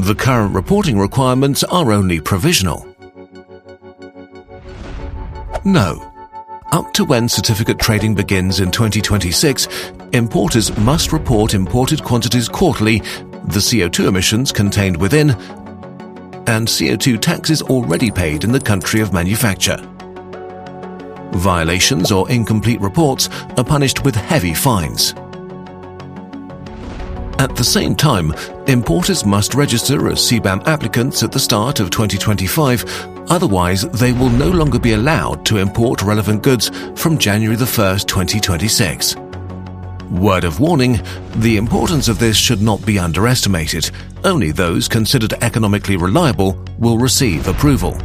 The current reporting requirements are only provisional. No. Up to when certificate trading begins in 2026, importers must report imported quantities quarterly, the CO2 emissions contained within, and CO2 taxes already paid in the country of manufacture. Violations or incomplete reports are punished with heavy fines. At the same time, importers must register as CBAM applicants at the start of 2025, otherwise they will no longer be allowed to import relevant goods from January the 1st, 2026. Word of warning, the importance of this should not be underestimated. Only those considered economically reliable will receive approval.